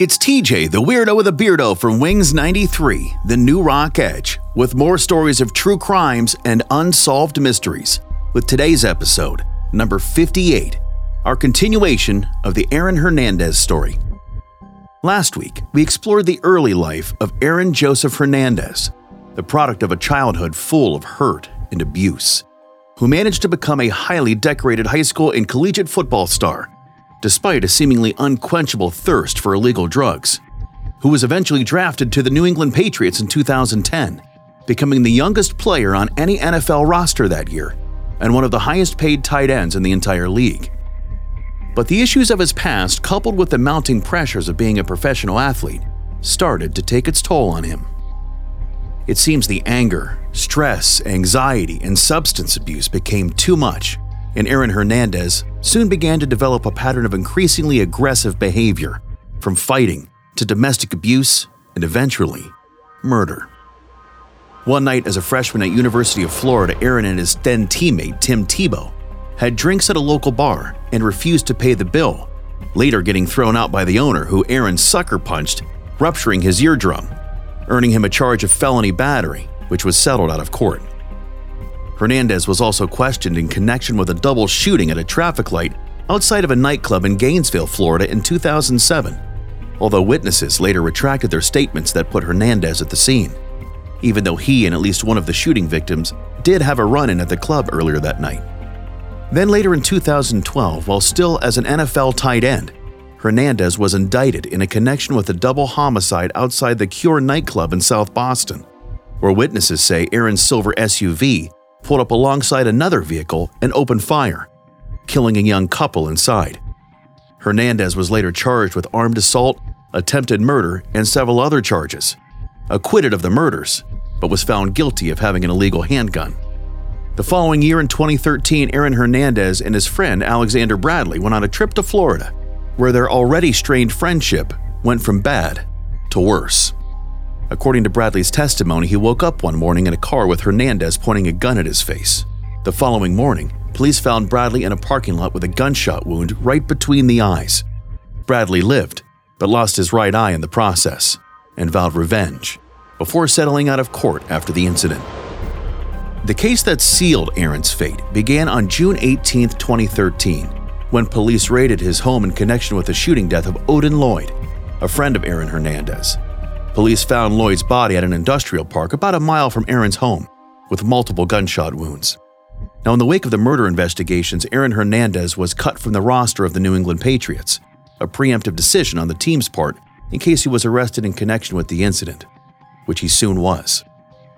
It's TJ, the weirdo with a beardo from Wings 93, the new rock edge, with more stories of true crimes and unsolved mysteries. With today's episode, number 58, our continuation of the Aaron Hernandez story. Last week, we explored the early life of Aaron Joseph Hernandez, the product of a childhood full of hurt and abuse, who managed to become a highly decorated high school and collegiate football star despite a seemingly unquenchable thirst for illegal drugs, who was eventually drafted to the New England Patriots in 2010, becoming the youngest player on any NFL roster that year and one of the highest paid tight ends in the entire league. But the issues of his past, coupled with the mounting pressures of being a professional athlete, started to take its toll on him. It seems the anger, stress, anxiety, and substance abuse became too much, and Aaron Hernandez soon began to develop a pattern of increasingly aggressive behavior, from fighting to domestic abuse and eventually murder. One night as a freshman at University of Florida, Aaron and his then teammate Tim Tebow had drinks at a local bar and refused to pay the bill, later getting thrown out by the owner who Aaron sucker punched, rupturing his eardrum, earning him a charge of felony battery, which was settled out of court. Hernandez was also questioned in connection with a double shooting at a traffic light outside of a nightclub in Gainesville, Florida in 2007, although witnesses later retracted their statements that put Hernandez at the scene, even though he and at least one of the shooting victims did have a run in at the club earlier that night. Then later in 2012, while still as an NFL tight end, Hernandez was indicted in a connection with a double homicide outside the Cure nightclub in South Boston, where witnesses say Aaron's silver SUV pulled up alongside another vehicle and opened fire, killing a young couple inside. Hernandez was later charged with armed assault, attempted murder, and several other charges, acquitted of the murders, but was found guilty of having an illegal handgun. The following year in 2013, Aaron Hernandez and his friend Alexander Bradley went on a trip to Florida, where their already strained friendship went from bad to worse. According to Bradley's testimony, he woke up one morning in a car with Hernandez pointing a gun at his face. The following morning, police found Bradley in a parking lot with a gunshot wound right between the eyes. Bradley lived, but lost his right eye in the process and vowed revenge before settling out of court after the incident. The case that sealed Aaron's fate began on June 18, 2013, when police raided his home in connection with the shooting death of Odin Lloyd, a friend of Aaron Hernandez. Police found Lloyd's body at an industrial park about a mile from Aaron's home, with multiple gunshot wounds. Now, in the wake of the murder investigations, Aaron Hernandez was cut from the roster of the New England Patriots, a preemptive decision on the team's part in case he was arrested in connection with the incident, which he soon was.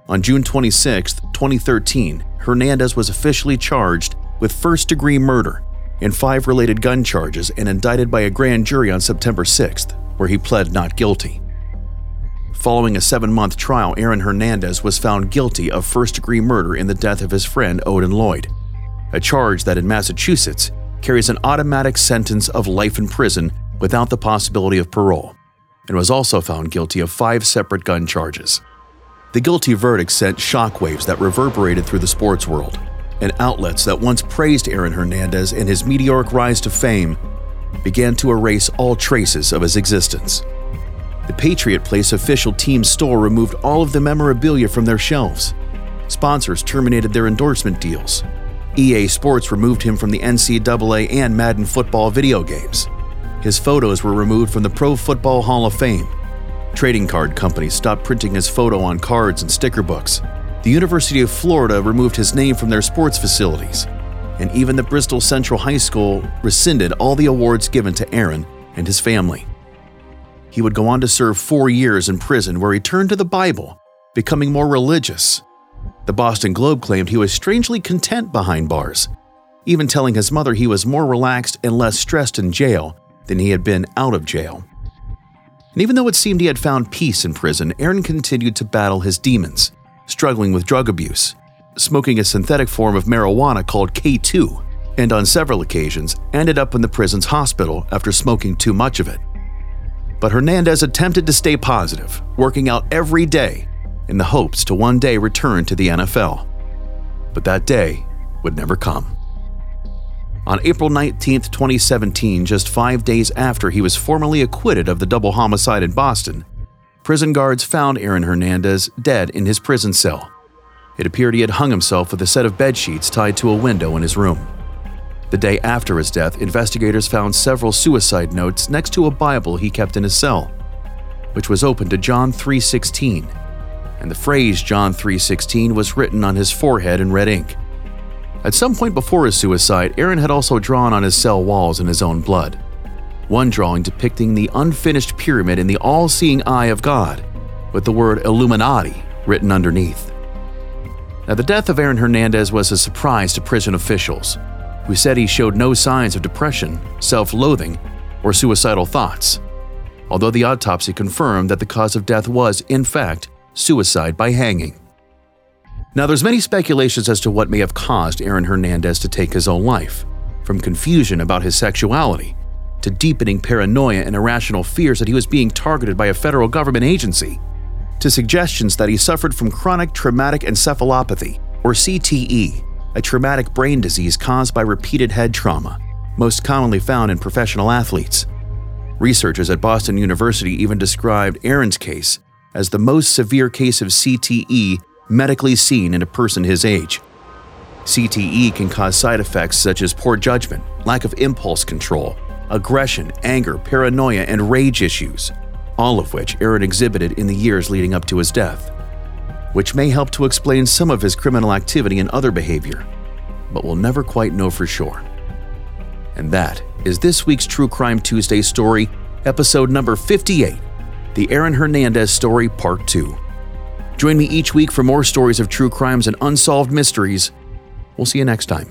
On June 26, 2013, Hernandez was officially charged with first degree murder and five related gun charges and indicted by a grand jury on September 6th, where he pled not guilty. Following a seven month trial, Aaron Hernandez was found guilty of first degree murder in the death of his friend Odin Lloyd, a charge that in Massachusetts carries an automatic sentence of life in prison without the possibility of parole, and was also found guilty of five separate gun charges. The guilty verdict sent shockwaves that reverberated through the sports world, and outlets that once praised Aaron Hernandez and his meteoric rise to fame began to erase all traces of his existence. The Patriot Place official team store removed all of the memorabilia from their shelves. Sponsors terminated their endorsement deals. EA Sports removed him from the NCAA and Madden football video games. His photos were removed from the Pro Football Hall of Fame. Trading card companies stopped printing his photo on cards and sticker books. The University of Florida removed his name from their sports facilities. And even the Bristol Central High School rescinded all the awards given to Aaron and his family. He would go on to serve four years in prison where he turned to the Bible, becoming more religious. The Boston Globe claimed he was strangely content behind bars, even telling his mother he was more relaxed and less stressed in jail than he had been out of jail. And even though it seemed he had found peace in prison, Aaron continued to battle his demons, struggling with drug abuse, smoking a synthetic form of marijuana called K2, and on several occasions ended up in the prison's hospital after smoking too much of it. But Hernandez attempted to stay positive, working out every day in the hopes to one day return to the NFL. But that day would never come. On April 19, 2017, just five days after he was formally acquitted of the double homicide in Boston, prison guards found Aaron Hernandez dead in his prison cell. It appeared he had hung himself with a set of bed sheets tied to a window in his room. The day after his death, investigators found several suicide notes next to a Bible he kept in his cell, which was open to John 3:16, and the phrase John 3:16 was written on his forehead in red ink. At some point before his suicide, Aaron had also drawn on his cell walls in his own blood. One drawing depicting the unfinished pyramid in the all-seeing eye of God, with the word Illuminati written underneath. Now, the death of Aaron Hernandez was a surprise to prison officials, who said he showed no signs of depression, self loathing, or suicidal thoughts, although the autopsy confirmed that the cause of death was, in fact, suicide by hanging. Now, there's many speculations as to what may have caused Aaron Hernandez to take his own life, from confusion about his sexuality to deepening paranoia and irrational fears that he was being targeted by a federal government agency to suggestions that he suffered from chronic traumatic encephalopathy, or CTE, a traumatic brain disease caused by repeated head trauma, most commonly found in professional athletes. Researchers at Boston University even described Aaron's case as the most severe case of CTE medically seen in a person his age. CTE can cause side effects such as poor judgment, lack of impulse control, aggression, anger, paranoia, and rage issues all of which Aaron exhibited in the years leading up to his death, which may help to explain some of his criminal activity and other behavior, but we'll never quite know for sure. And that is this week's True Crime Tuesday story, episode number 58 The Aaron Hernandez Story, Part 2. Join me each week for more stories of true crimes and unsolved mysteries. We'll see you next time.